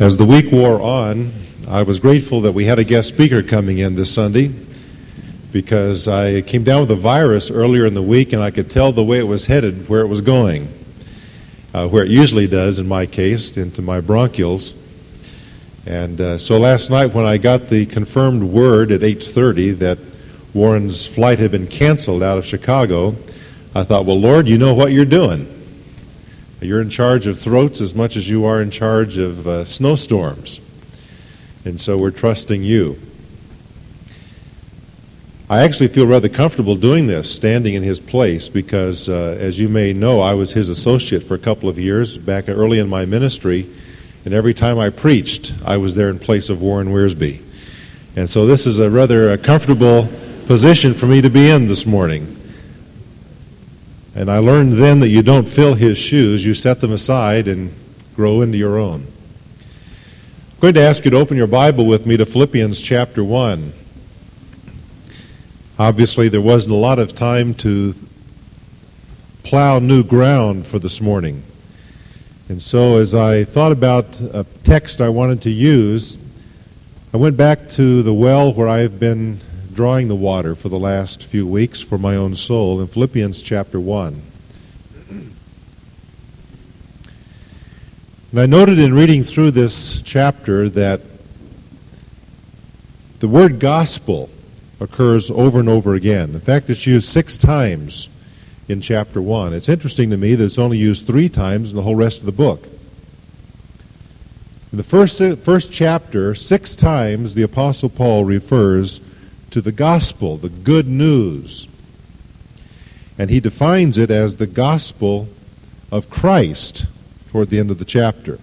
As the week wore on, I was grateful that we had a guest speaker coming in this Sunday because I came down with a virus earlier in the week and I could tell the way it was headed where it was going, uh, where it usually does in my case, into my bronchioles. And uh, so last night when I got the confirmed word at 8:30 that Warren's flight had been canceled out of Chicago, I thought, well, Lord, you know what you're doing. You're in charge of throats as much as you are in charge of uh, snowstorms. And so we're trusting you. I actually feel rather comfortable doing this, standing in his place, because uh, as you may know, I was his associate for a couple of years back early in my ministry, and every time I preached, I was there in place of Warren Wiersbe. And so this is a rather a comfortable position for me to be in this morning. And I learned then that you don't fill his shoes, you set them aside and grow into your own. I'm going to ask you to open your Bible with me to Philippians chapter 1. Obviously, there wasn't a lot of time to plow new ground for this morning. And so, as I thought about a text I wanted to use, I went back to the well where I've been drawing the water for the last few weeks for my own soul in Philippians chapter 1. And I noted in reading through this chapter that the word gospel occurs over and over again. In fact, it's used six times in chapter 1. It's interesting to me that it's only used three times in the whole rest of the book. In the first, first chapter, six times the Apostle Paul refers to the gospel, the good news. And he defines it as the gospel of Christ toward the end of the chapter.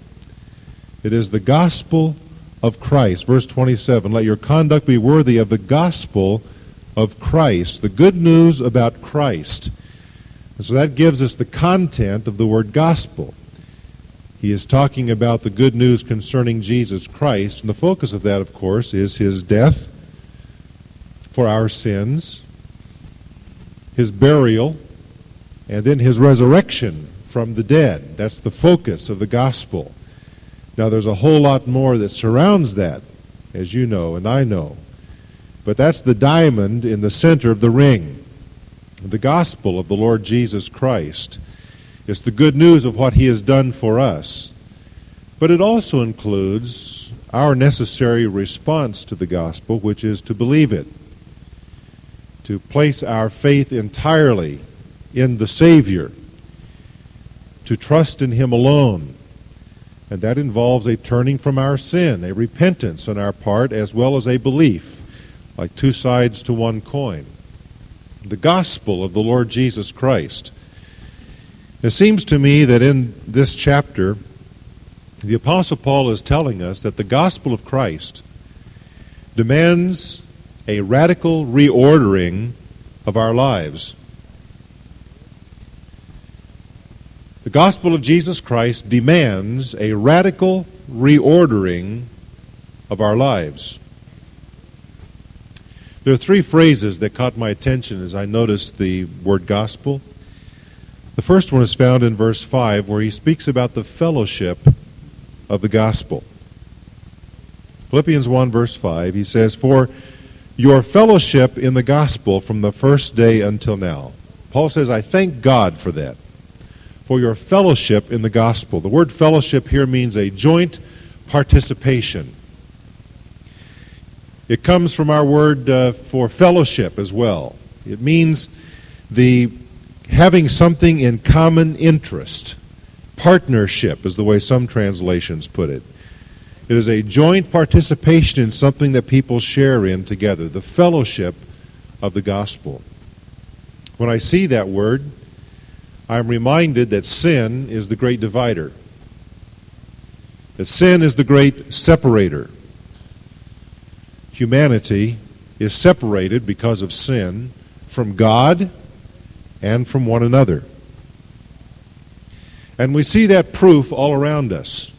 It is the gospel of Christ. Verse 27 Let your conduct be worthy of the gospel of Christ, the good news about Christ. And so that gives us the content of the word gospel. He is talking about the good news concerning Jesus Christ, and the focus of that, of course, is his death for our sins, his burial, and then his resurrection from the dead. That's the focus of the gospel. Now, there's a whole lot more that surrounds that, as you know and I know. But that's the diamond in the center of the ring. The gospel of the Lord Jesus Christ. It's the good news of what he has done for us. But it also includes our necessary response to the gospel, which is to believe it to place our faith entirely in the Savior, to trust in Him alone. And that involves a turning from our sin, a repentance on our part, as well as a belief, like two sides to one coin. The gospel of the Lord Jesus Christ. It seems to me that in this chapter, the Apostle Paul is telling us that the gospel of Christ demands a radical reordering of our lives. The gospel of Jesus Christ demands a radical reordering of our lives. There are three phrases that caught my attention as I noticed the word gospel. The first one is found in verse 5, where he speaks about the fellowship of the gospel. Philippians 1, verse 5, he says, For your fellowship in the gospel from the first day until now. Paul says, I thank God for that, for your fellowship in the gospel. The word fellowship here means a joint participation. It comes from our word uh, for fellowship as well. It means the having something in common interest. Partnership is the way some translations put it. It is a joint participation in something that people share in together, the fellowship of the gospel. When I see that word, I'm reminded that sin is the great divider, that sin is the great separator. Humanity is separated because of sin from God and from one another. And we see that proof all around us.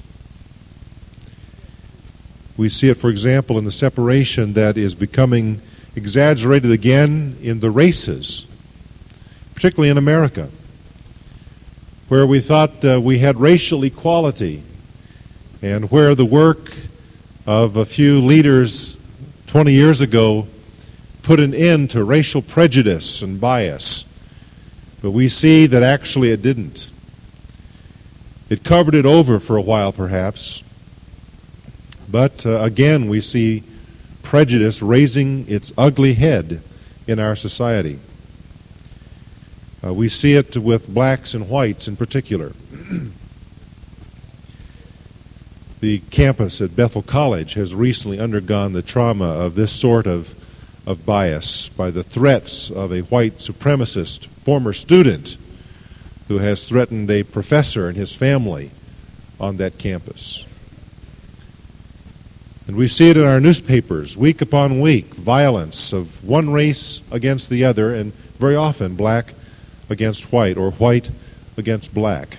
We see it, for example, in the separation that is becoming exaggerated again in the races, particularly in America, where we thought uh, we had racial equality. And where the work of a few leaders 20 years ago put an end to racial prejudice and bias, but we see that actually it didn't. It covered it over for a while, perhaps, but uh, again we see prejudice raising its ugly head in our society. Uh, we see it with blacks and whites in particular. the campus at Bethel College has recently undergone the trauma of this sort of, of bias by the threats of a white supremacist former student who has threatened a professor and his family on that campus. And we see it in our newspapers week upon week violence of one race against the other, and very often black against white or white against black.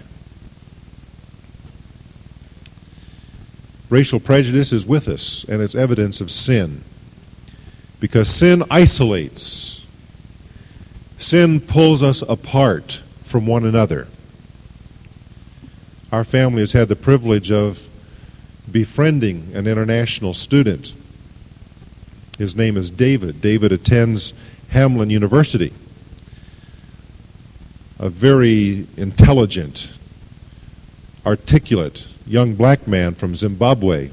Racial prejudice is with us, and it's evidence of sin. Because sin isolates, sin pulls us apart from one another. Our family has had the privilege of befriending an international student. His name is David. David attends Hamline University a very intelligent, articulate young black man from Zimbabwe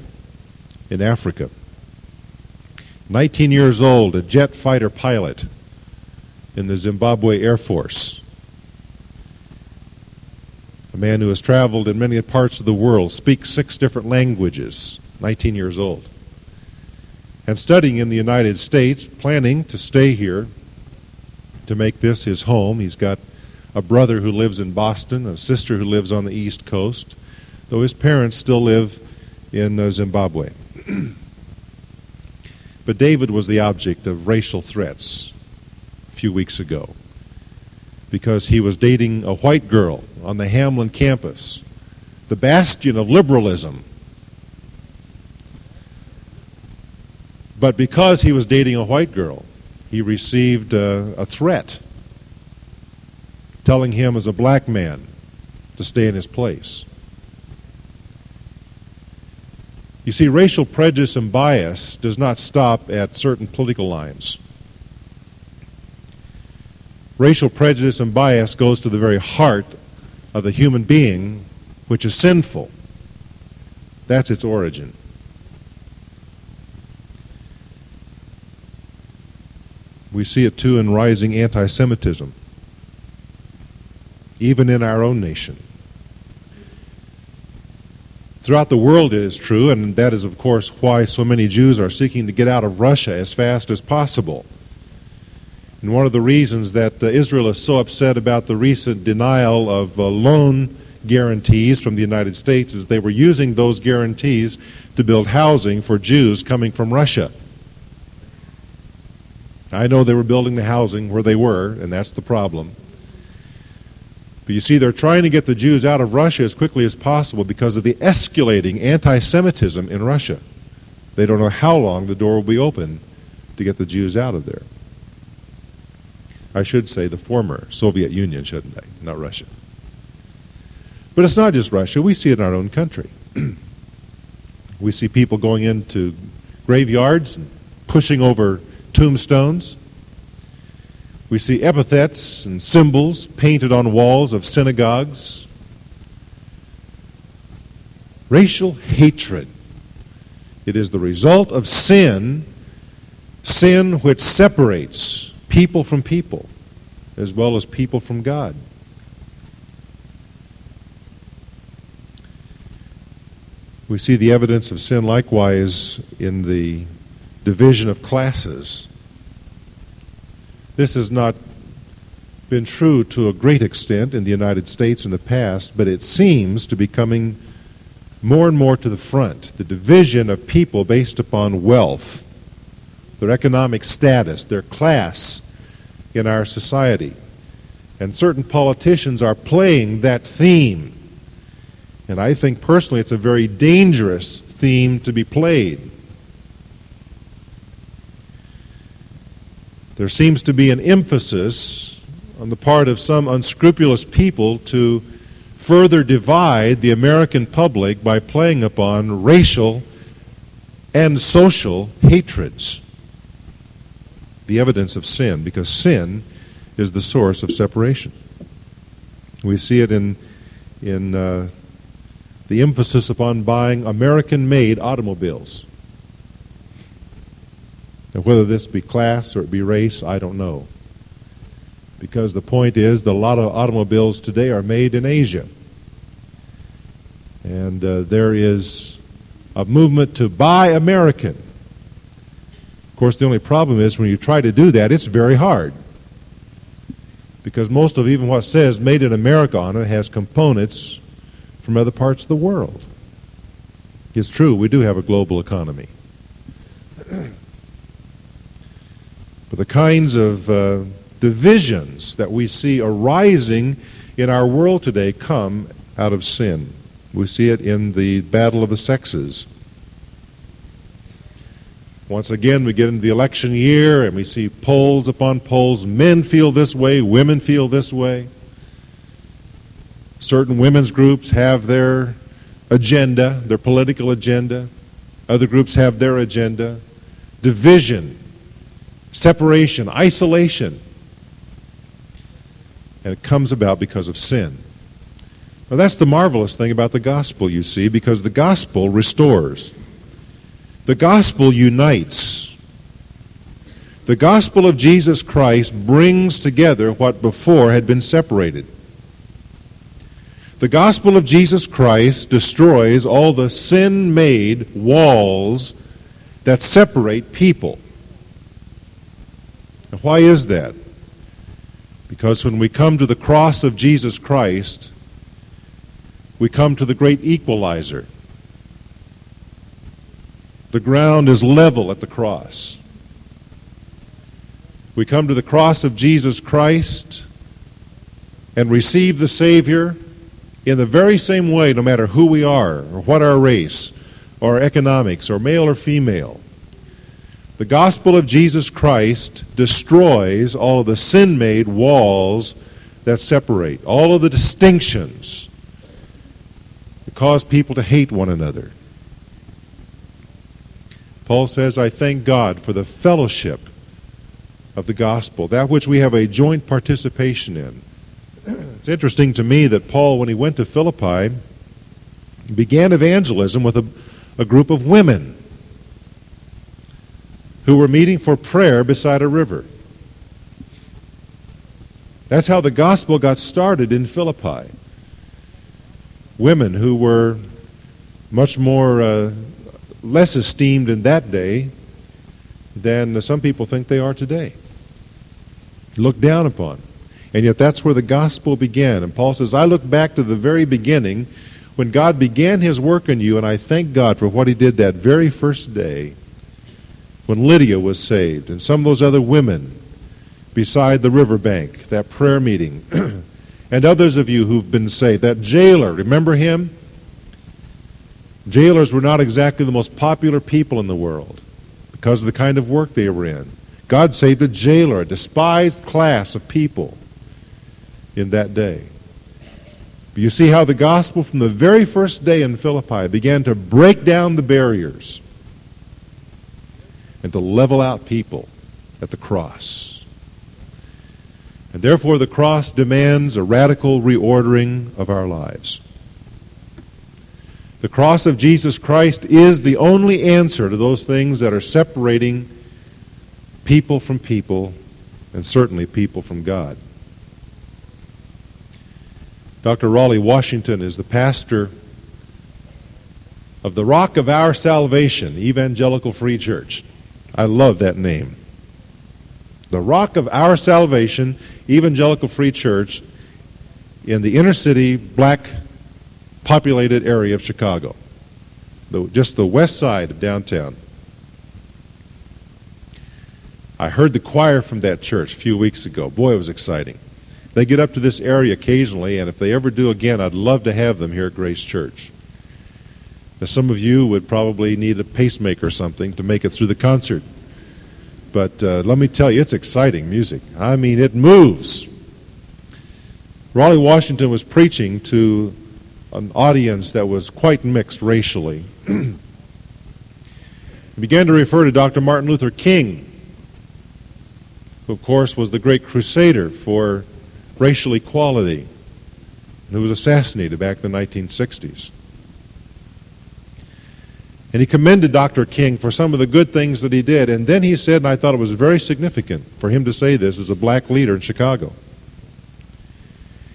in Africa. 19 years old, a jet fighter pilot in the Zimbabwe Air Force. A man who has traveled in many parts of the world, speaks six different languages, 19 years old. And studying in the United States, planning to stay here to make this his home. He's got a brother who lives in Boston, a sister who lives on the East Coast, though his parents still live in uh, Zimbabwe. but David was the object of racial threats a few weeks ago because he was dating a white girl on the Hamline campus, the bastion of liberalism. But because he was dating a white girl, he received uh, a threat telling him as a black man to stay in his place. You see, racial prejudice and bias does not stop at certain political lines. Racial prejudice and bias goes to the very heart of the human being, which is sinful. That's its origin. We see it too in rising anti Semitism even in our own nation. Throughout the world, it is true, and that is, of course, why so many Jews are seeking to get out of Russia as fast as possible. And one of the reasons that uh, Israel is so upset about the recent denial of uh, loan guarantees from the United States is they were using those guarantees to build housing for Jews coming from Russia. I know they were building the housing where they were, and that's the problem. But you see, they're trying to get the Jews out of Russia as quickly as possible because of the escalating anti Semitism in Russia. They don't know how long the door will be open to get the Jews out of there. I should say the former Soviet Union, shouldn't I? Not Russia. But it's not just Russia. We see it in our own country. we see people going into graveyards and pushing over tombstones. We see epithets and symbols painted on walls of synagogues. Racial hatred. It is the result of sin, sin which separates people from people, as well as people from God. We see the evidence of sin likewise in the division of classes this has not been true to a great extent in the United States in the past, but it seems to be coming more and more to the front. The division of people based upon wealth, their economic status, their class in our society. And certain politicians are playing that theme. And I think personally it's a very dangerous theme to be played. There seems to be an emphasis on the part of some unscrupulous people to further divide the American public by playing upon racial and social hatreds. The evidence of sin, because sin is the source of separation. We see it in, in uh, the emphasis upon buying American made automobiles. And whether this be class or it be race, I don't know. Because the point is that a lot of automobiles today are made in Asia. And uh, there is a movement to buy American. Of course, the only problem is when you try to do that, it's very hard. Because most of even what says made in America on it has components from other parts of the world. It's true, we do have a global economy. But the kinds of uh, divisions that we see arising in our world today come out of sin. We see it in the battle of the sexes. Once again, we get into the election year and we see polls upon polls. Men feel this way, women feel this way. Certain women's groups have their agenda, their political agenda. Other groups have their agenda. Division, separation, isolation. And it comes about because of sin. Now, that's the marvelous thing about the gospel, you see, because the gospel restores. The gospel unites. The gospel of Jesus Christ brings together what before had been separated. The gospel of Jesus Christ destroys all the sin made walls that separate people. And why is that? Because when we come to the cross of Jesus Christ, we come to the great equalizer. The ground is level at the cross. We come to the cross of Jesus Christ and receive the Savior in the very same way, no matter who we are, or what our race, or economics, or male or female. The gospel of Jesus Christ destroys all of the sin made walls that separate, all of the distinctions that cause people to hate one another. Paul says, I thank God for the fellowship of the gospel, that which we have a joint participation in. It's interesting to me that Paul, when he went to Philippi, began evangelism with a, a group of women who were meeting for prayer beside a river. That's how the gospel got started in Philippi. Women who were much more uh, less esteemed in that day than some people think they are today. Looked down upon. And yet that's where the gospel began. And Paul says, I look back to the very beginning when God began his work in you, and I thank God for what he did that very first day when Lydia was saved, and some of those other women beside the riverbank, that prayer meeting, and others of you who've been saved. That jailer, remember him? Jailers were not exactly the most popular people in the world because of the kind of work they were in. God saved a jailer, a despised class of people in that day. But you see how the gospel from the very first day in Philippi began to break down the barriers and to level out people at the cross. And therefore, the cross demands a radical reordering of our lives. The cross of Jesus Christ is the only answer to those things that are separating people from people, and certainly people from God. Dr. Raleigh Washington is the pastor of the Rock of Our Salvation Evangelical Free Church. I love that name. The Rock of Our Salvation, Evangelical Free Church, in the inner city, black populated area of Chicago, the, just the west side of downtown. I heard the choir from that church a few weeks ago. Boy, it was exciting. They get up to this area occasionally, and if they ever do again, I'd love to have them here at Grace Church. Now, some of you would probably need a pacemaker or something to make it through the concert. But uh, let me tell you, it's exciting music. I mean, it moves. Raleigh Washington was preaching to an audience that was quite mixed racially. he began to refer to Dr. Martin Luther King, who, of course, was the great crusader for racial equality, and who was assassinated back in the 1960s. And he commended Dr. King for some of the good things that he did. And then he said, and I thought it was very significant for him to say this as a black leader in Chicago.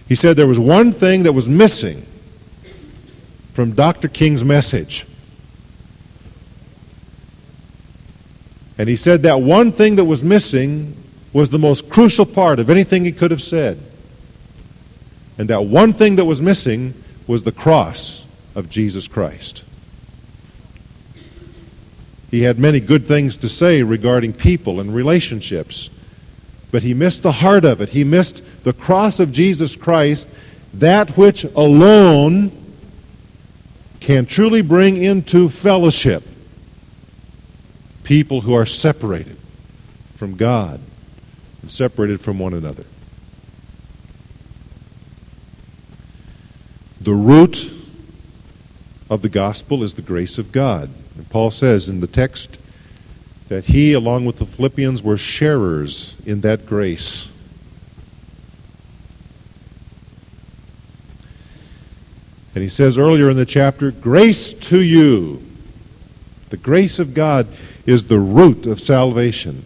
He said there was one thing that was missing from Dr. King's message. And he said that one thing that was missing was the most crucial part of anything he could have said. And that one thing that was missing was the cross of Jesus Christ. He had many good things to say regarding people and relationships, but he missed the heart of it. He missed the cross of Jesus Christ, that which alone can truly bring into fellowship people who are separated from God and separated from one another. The root of the gospel is the grace of God. And Paul says in the text that he, along with the Philippians, were sharers in that grace. And he says earlier in the chapter, Grace to you. The grace of God is the root of salvation.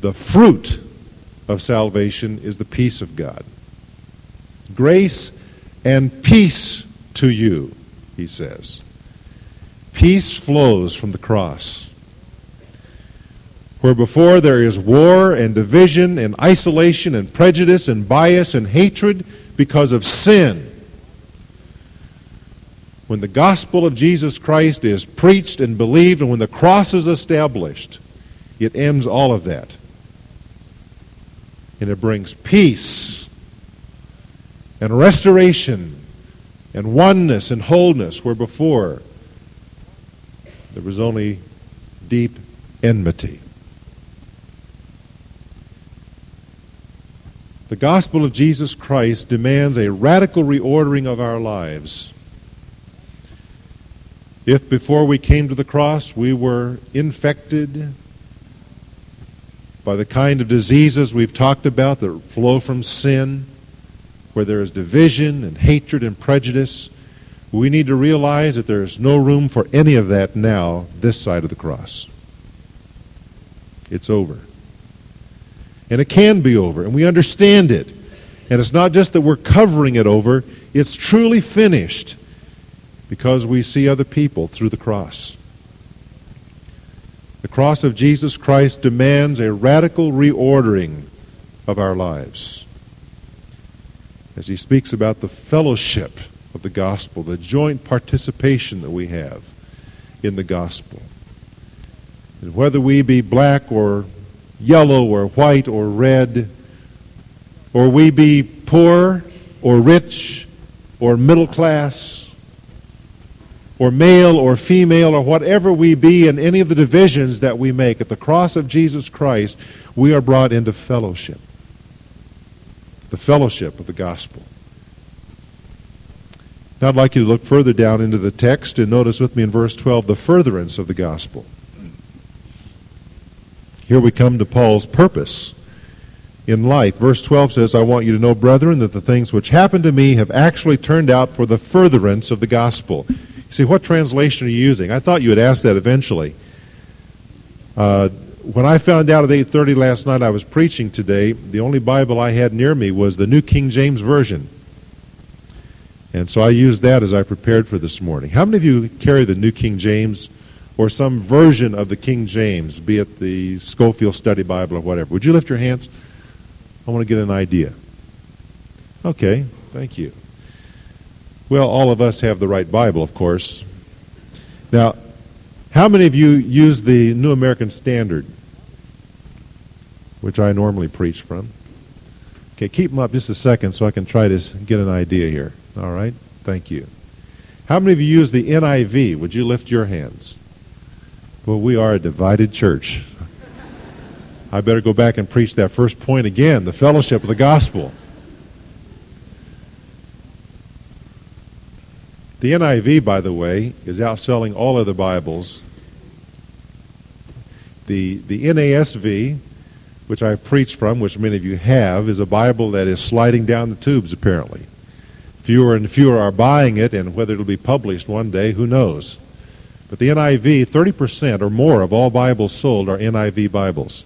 The fruit of salvation is the peace of God. Grace and peace to you, he says. Peace flows from the cross. Where before there is war and division and isolation and prejudice and bias and hatred because of sin when the gospel of Jesus Christ is preached and believed, and when the cross is established, it ends all of that. And it brings peace and restoration and oneness and wholeness where before there was only deep enmity. The gospel of Jesus Christ demands a radical reordering of our lives. If before we came to the cross we were infected by the kind of diseases we've talked about that flow from sin, where there is division and hatred and prejudice, we need to realize that there is no room for any of that now, this side of the cross. It's over. And it can be over, and we understand it. And it's not just that we're covering it over, it's truly finished because we see other people through the cross. The cross of Jesus Christ demands a radical reordering of our lives. As he speaks about the fellowship of the gospel, the joint participation that we have in the gospel. And whether we be black or yellow or white or red, or we be poor or rich or middle class, or male or female or whatever we be in any of the divisions that we make, at the cross of Jesus Christ, we are brought into fellowship. The fellowship of the gospel. Now I'd like you to look further down into the text and notice with me in verse 12 the furtherance of the gospel. Here we come to Paul's purpose in life. Verse 12 says, I want you to know, brethren, that the things which happened to me have actually turned out for the furtherance of the gospel. See, what translation are you using? I thought you would ask that eventually. Uh, when I found out at 8.30 last night I was preaching today, the only Bible I had near me was the New King James Version. And so I used that as I prepared for this morning. How many of you carry the New King James or some version of the King James, be it the Scofield Study Bible or whatever? Would you lift your hands? I want to get an idea. Okay, thank you. Well, all of us have the right Bible, of course. Now, how many of you use the New American Standard, which I normally preach from? Okay, keep them up just a second so I can try to get an idea here. All right? Thank you. How many of you use the NIV? Would you lift your hands? Well, we are a divided church. I better go back and preach that first point again the fellowship of the gospel. The NIV, by the way, is outselling all other Bibles. The, the NASV, which I preached from, which many of you have, is a Bible that is sliding down the tubes, apparently. Fewer and fewer are buying it, and whether it'll be published one day, who knows? But the NIV, 30% or more of all Bibles sold are NIV Bibles.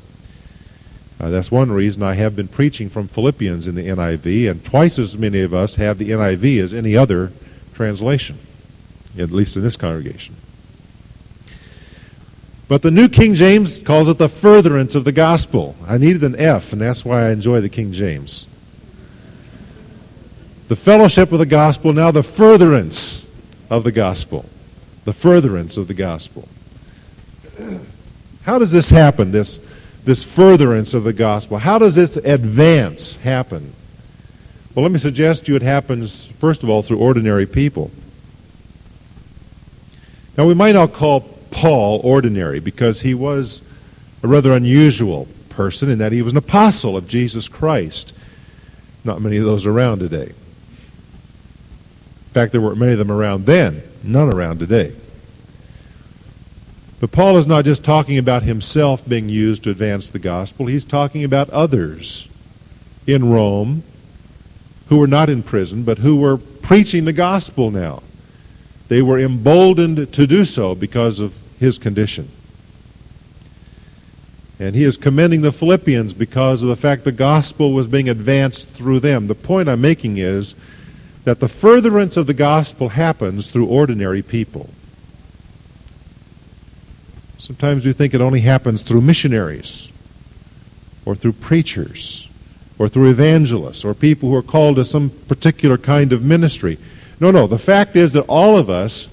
Uh, that's one reason I have been preaching from Philippians in the NIV, and twice as many of us have the NIV as any other translation, at least in this congregation. But the New King James calls it the furtherance of the gospel. I needed an F, and that's why I enjoy the King James. The fellowship of the gospel, now the furtherance of the gospel. The furtherance of the gospel. How does this happen, this, this furtherance of the gospel? How does this advance happen? Well, let me suggest to you it happens, first of all, through ordinary people. Now, we might not call Paul ordinary because he was a rather unusual person in that he was an apostle of Jesus Christ. Not many of those around today. In fact, there weren't many of them around then, none around today. But Paul is not just talking about himself being used to advance the gospel, he's talking about others in Rome who were not in prison, but who were preaching the gospel now. They were emboldened to do so because of his condition. And he is commending the Philippians because of the fact the gospel was being advanced through them. The point I'm making is that the furtherance of the gospel happens through ordinary people. Sometimes we think it only happens through missionaries or through preachers or through evangelists or people who are called to some particular kind of ministry. No, no. The fact is that all of us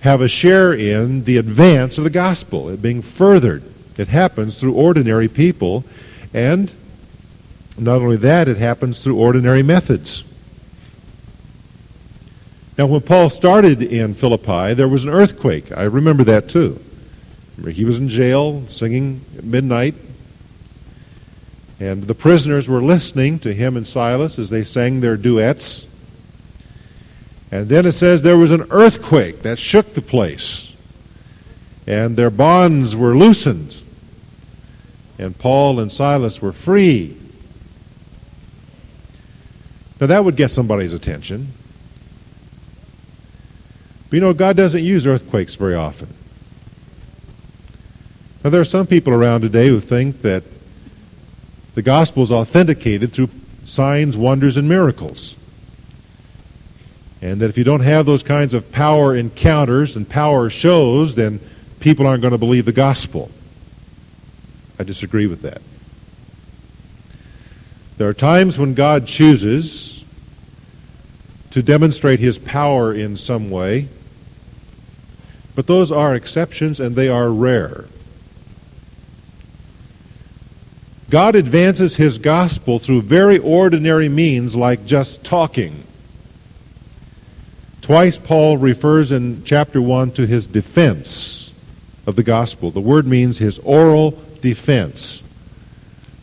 have a share in the advance of the gospel, it being furthered. It happens through ordinary people, and not only that, it happens through ordinary methods. Now, when Paul started in Philippi, there was an earthquake. I remember that too. He was in jail singing at midnight, and the prisoners were listening to him and Silas as they sang their duets. And then it says there was an earthquake that shook the place, and their bonds were loosened, and Paul and Silas were free. Now that would get somebody's attention. But you know, God doesn't use earthquakes very often. Now, there are some people around today who think that the gospel is authenticated through signs, wonders, and miracles. And that if you don't have those kinds of power encounters and power shows, then people aren't going to believe the gospel. I disagree with that. There are times when God chooses to demonstrate his power in some way, but those are exceptions and they are rare. God advances his gospel through very ordinary means like just talking. Twice Paul refers in chapter 1 to his defense of the gospel. The word means his oral defense.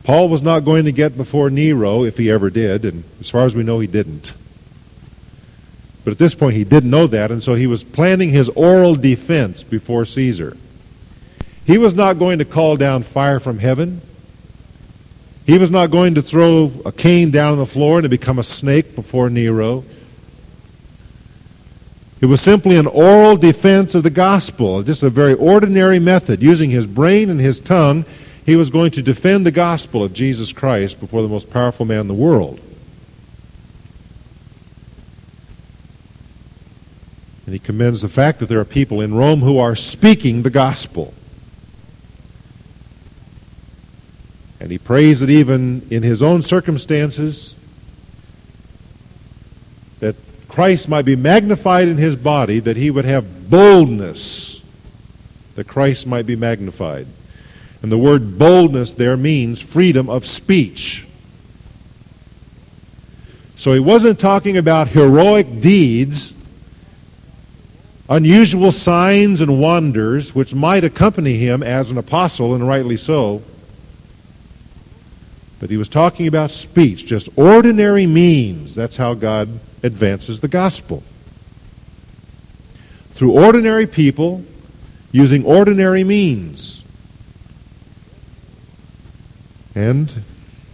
Paul was not going to get before Nero if he ever did, and as far as we know, he didn't. But at this point, he didn't know that, and so he was planning his oral defense before Caesar. He was not going to call down fire from heaven. He was not going to throw a cane down on the floor and become a snake before Nero. It was simply an oral defense of the gospel, just a very ordinary method. Using his brain and his tongue, he was going to defend the gospel of Jesus Christ before the most powerful man in the world. And he commends the fact that there are people in Rome who are speaking the gospel. And he prays that even in his own circumstances, that Christ might be magnified in his body, that he would have boldness, that Christ might be magnified. And the word boldness there means freedom of speech. So he wasn't talking about heroic deeds, unusual signs and wonders, which might accompany him as an apostle, and rightly so. But he was talking about speech, just ordinary means. That's how God advances the gospel. through ordinary people using ordinary means and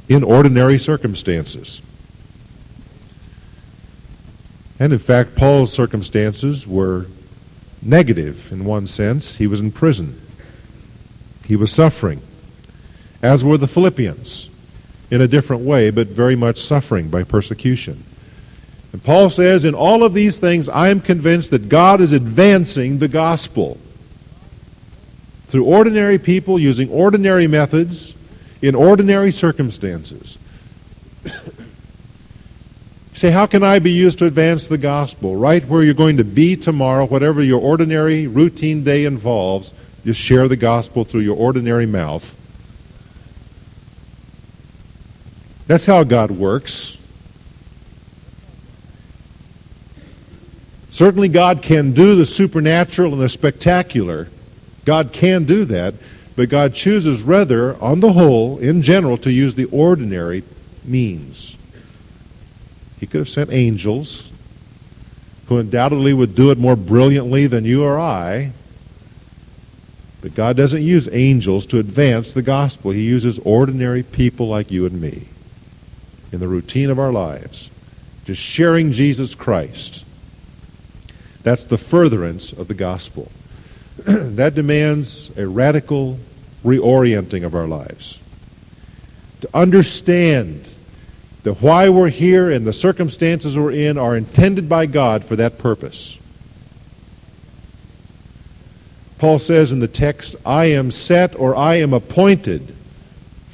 in ordinary circumstances. And in fact, Paul's circumstances were negative in one sense. He was in prison, he was suffering, as were the Philippians, in a different way, but very much suffering by persecution. And Paul says, In all of these things, I am convinced that God is advancing the gospel. Through ordinary people using ordinary methods in ordinary circumstances. say, how can I be used to advance the gospel? Right where you're going to be tomorrow, whatever your ordinary routine day involves, just share the gospel through your ordinary mouth. That's how God works. Certainly, God can do the supernatural and the spectacular. God can do that, but God chooses rather, on the whole, in general, to use the ordinary means. He could have sent angels who undoubtedly would do it more brilliantly than you or I. But God doesn't use angels to advance the gospel. He uses ordinary people like you and me in the routine of our lives, just sharing Jesus Christ. That's the furtherance of the gospel. that demands a radical reorienting of our lives. To understand that why we're here and the circumstances we're in are intended by God for that purpose. Paul says in the text, I am set or I am appointed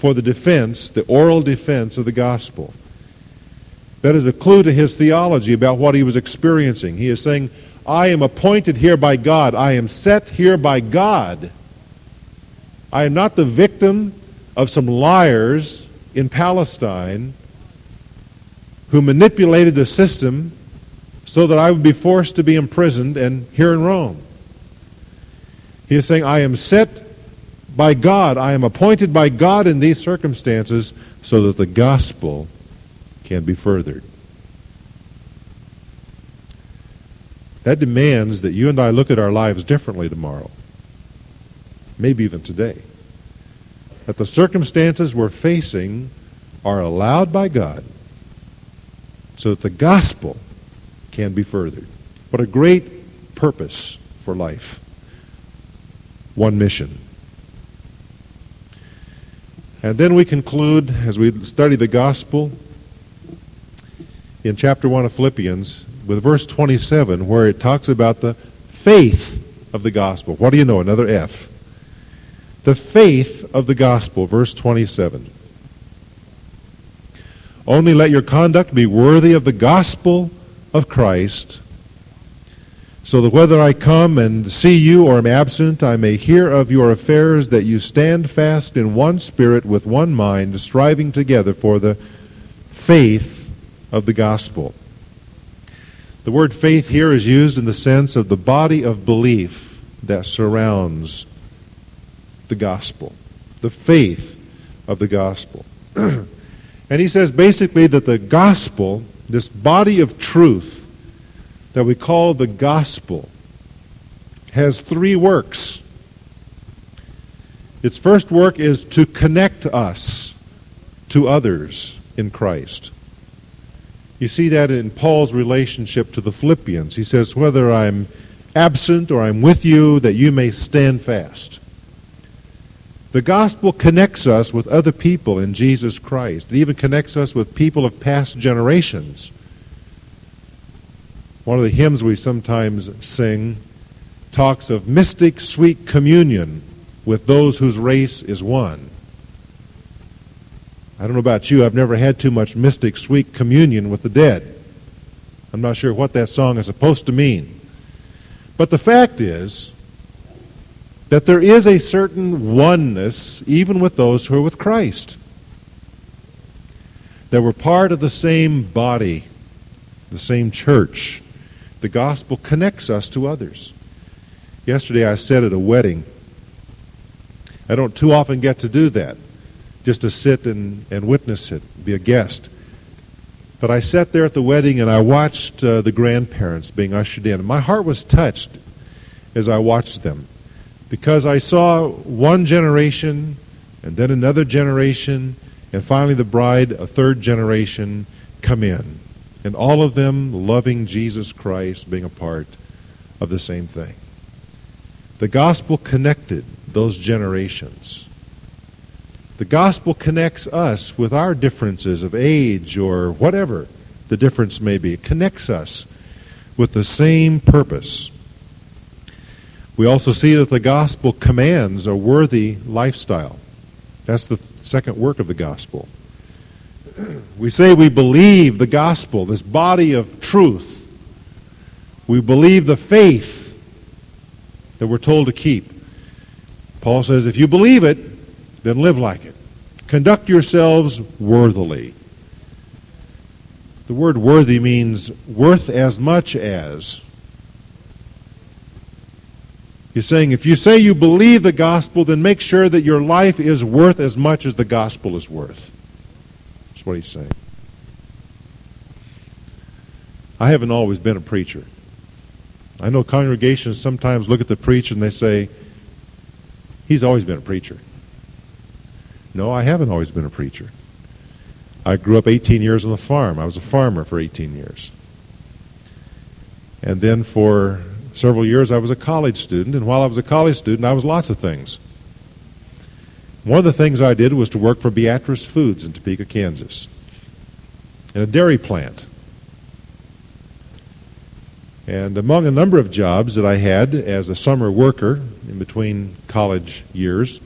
for the defense, the oral defense of the gospel. That is a clue to his theology about what he was experiencing. He is saying, I am appointed here by God. I am set here by God. I am not the victim of some liars in Palestine who manipulated the system so that I would be forced to be imprisoned and here in Rome. He is saying, I am set by God. I am appointed by God in these circumstances so that the gospel can be furthered. That demands that you and I look at our lives differently tomorrow, maybe even today. That the circumstances we're facing are allowed by God so that the gospel can be furthered. What a great purpose for life. One mission. And then we conclude, as we study the gospel, in chapter 1 of Philippians, with verse 27 where it talks about the faith of the gospel. What do you know? Another F. The faith of the gospel, verse 27. Only let your conduct be worthy of the gospel of Christ, so that whether I come and see you or am absent, I may hear of your affairs, that you stand fast in one spirit with one mind, striving together for the faith of the gospel. The word faith here is used in the sense of the body of belief that surrounds the gospel, the faith of the gospel. and he says basically that the gospel, this body of truth that we call the gospel, has three works. Its first work is to connect us to others in Christ. You see that in Paul's relationship to the Philippians. He says, Whether I'm absent or I'm with you, that you may stand fast. The gospel connects us with other people in Jesus Christ. It even connects us with people of past generations. One of the hymns we sometimes sing talks of mystic sweet communion with those whose race is one. I don't know about you, I've never had too much mystic sweet communion with the dead. I'm not sure what that song is supposed to mean. But the fact is that there is a certain oneness even with those who are with Christ. That we're part of the same body, the same church. The gospel connects us to others. Yesterday I said at a wedding, I don't too often get to do that just to sit and, and witness it, be a guest. But I sat there at the wedding and I watched uh, the grandparents being ushered in. My heart was touched as I watched them because I saw one generation and then another generation and finally the bride, a third generation, come in. And all of them loving Jesus Christ, being a part of the same thing. The gospel connected those generations. The gospel connects us with our differences of age or whatever the difference may be. It connects us with the same purpose. We also see that the gospel commands a worthy lifestyle. That's the second work of the gospel. We say we believe the gospel, this body of truth. We believe the faith that we're told to keep. Paul says, if you believe it, then live like it. Conduct yourselves worthily. The word worthy means worth as much as. He's saying if you say you believe the gospel, then make sure that your life is worth as much as the gospel is worth. What he's saying. I haven't always been a preacher. I know congregations sometimes look at the preacher and they say, he's always been a preacher. No, I haven't always been a preacher. I grew up 18 years on the farm. I was a farmer for 18 years. And then for several years, I was a college student. And while I was a college student, I was lots of things. One of the things I did was to work for Beatrice Foods in Topeka, Kansas, in a dairy plant. And among a number of jobs that I had as a summer worker in between college years,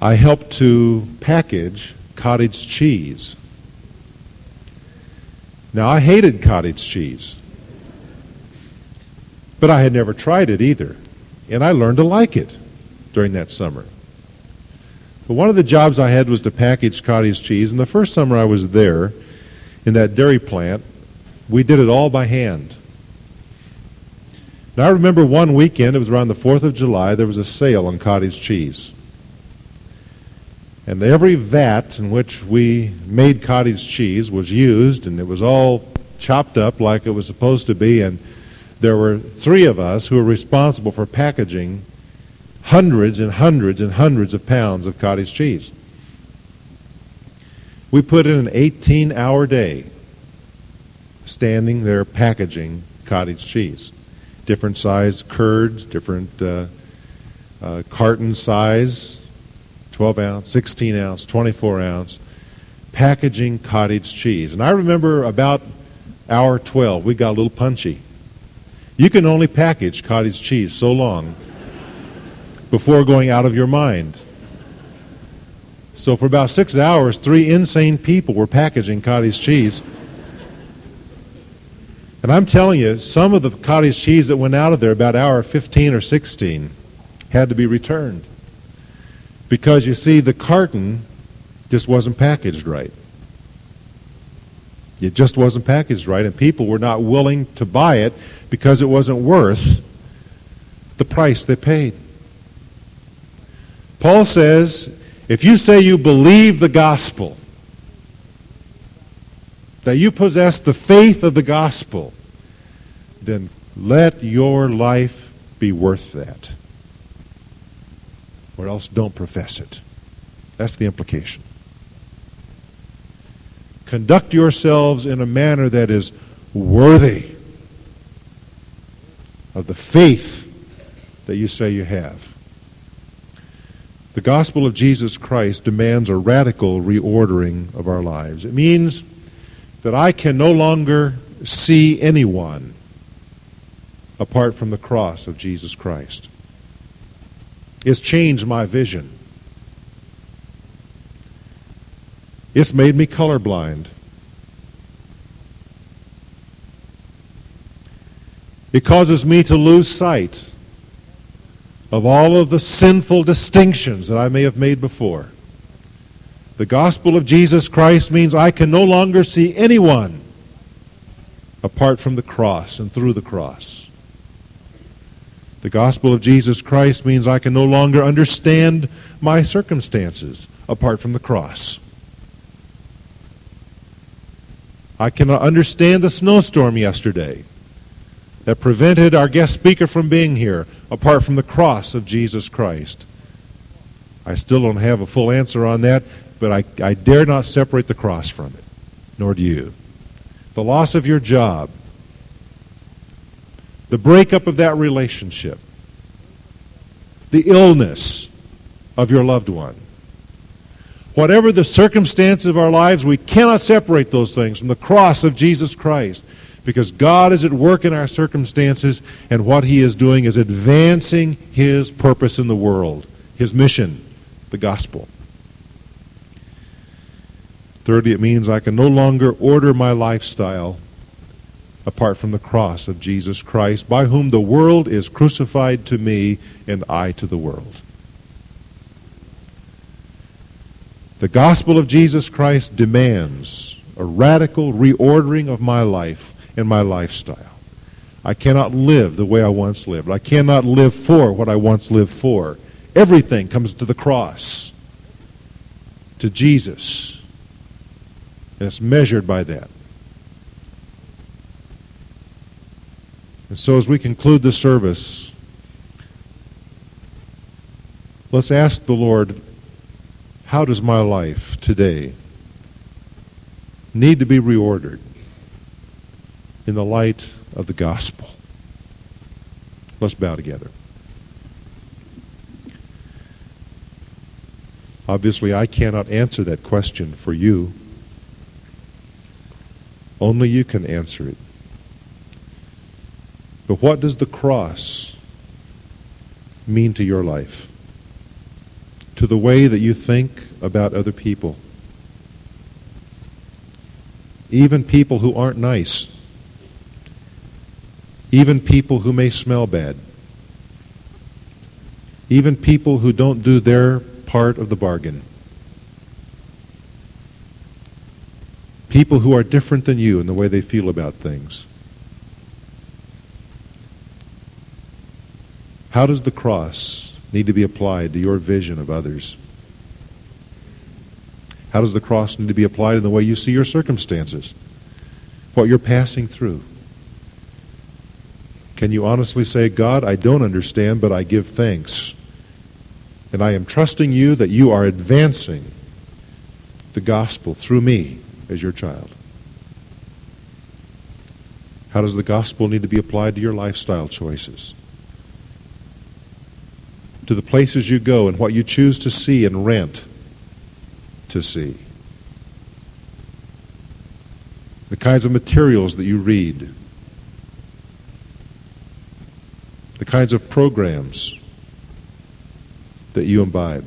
I helped to package cottage cheese. Now, I hated cottage cheese, but I had never tried it either, and I learned to like it during that summer. But one of the jobs I had was to package cottage cheese, and the first summer I was there in that dairy plant, we did it all by hand. Now, I remember one weekend, it was around the 4th of July, there was a sale on cottage cheese. And every vat in which we made cottage cheese was used, and it was all chopped up like it was supposed to be. And there were three of us who were responsible for packaging hundreds and hundreds and hundreds of pounds of cottage cheese. We put in an 18 hour day standing there packaging cottage cheese. Different size curds, different uh, uh, carton size, 12 ounce, 16 ounce, 24 ounce, packaging cottage cheese. And I remember about hour 12, we got a little punchy. You can only package cottage cheese so long before going out of your mind. So for about six hours, three insane people were packaging cottage cheese. And I'm telling you, some of the cottage cheese that went out of there about hour 15 or 16 had to be returned. Because you see, the carton just wasn't packaged right. It just wasn't packaged right, and people were not willing to buy it because it wasn't worth the price they paid. Paul says if you say you believe the gospel, that you possess the faith of the gospel, then let your life be worth that or else don't profess it. That's the implication. Conduct yourselves in a manner that is worthy of the faith that you say you have. The gospel of Jesus Christ demands a radical reordering of our lives. It means that I can no longer see anyone apart from the cross of Jesus Christ. It's changed my vision. It's made me colorblind. It causes me to lose sight of all of the sinful distinctions that I may have made before. The gospel of Jesus Christ means I can no longer see anyone apart from the cross and through the cross. The gospel of Jesus Christ means I can no longer understand my circumstances apart from the cross. I cannot understand the snowstorm yesterday that prevented our guest speaker from being here apart from the cross of Jesus Christ? I still don't have a full answer on that, but I, I dare not separate the cross from it, nor do you. The loss of your job, the breakup of that relationship, the illness of your loved one. Whatever the circumstances of our lives, we cannot separate those things from the cross of Jesus Christ because God is at work in our circumstances, and what He is doing is advancing His purpose in the world, His mission, the gospel. Thirdly, it means I can no longer order my lifestyle apart from the cross of Jesus Christ, by whom the world is crucified to me and I to the world. The gospel of Jesus Christ demands a radical reordering of my life and my lifestyle. I cannot live the way I once lived. I cannot live for what I once lived for. Everything comes to the cross, to Jesus, and it's measured by that. And so, as we conclude the service, let's ask the Lord, how does my life today need to be reordered in the light of the gospel? Let's bow together. Obviously, I cannot answer that question for you. Only you can answer it. But what does the cross mean to your life? To the way that you think about other people? Even people who aren't nice. Even people who may smell bad. Even people who don't do their part of the bargain. People who are different than you in the way they feel about things. How does the cross need to be applied to your vision of others? How does the cross need to be applied in the way you see your circumstances? What you're passing through? Can you honestly say, God, I don't understand, but I give thanks. And I am trusting you that you are advancing the gospel through me as your child. How does the gospel need to be applied to your lifestyle choices? to the places you go and what you choose to see and rent to see. The kinds of materials that you read. The kinds of programs that you imbibe.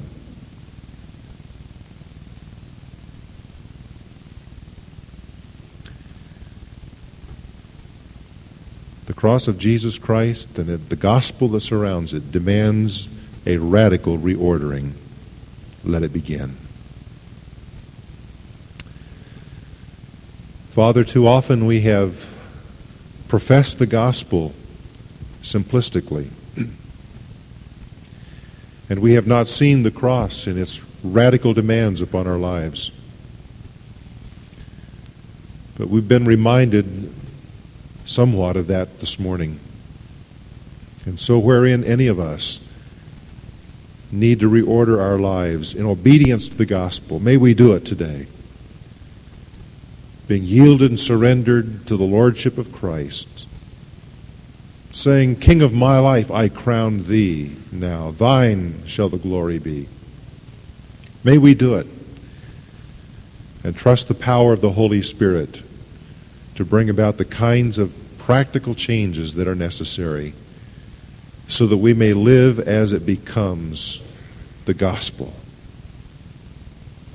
The cross of Jesus Christ and the gospel that surrounds it demands a radical reordering. Let it begin. Father, too often we have professed the gospel simplistically. And we have not seen the cross in its radical demands upon our lives. But we've been reminded somewhat of that this morning. And so, wherein any of us need to reorder our lives in obedience to the gospel. May we do it today. Being yielded and surrendered to the Lordship of Christ. Saying, King of my life, I crown thee now. Thine shall the glory be. May we do it and trust the power of the Holy Spirit to bring about the kinds of practical changes that are necessary so that we may live as it becomes the gospel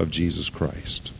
of Jesus Christ.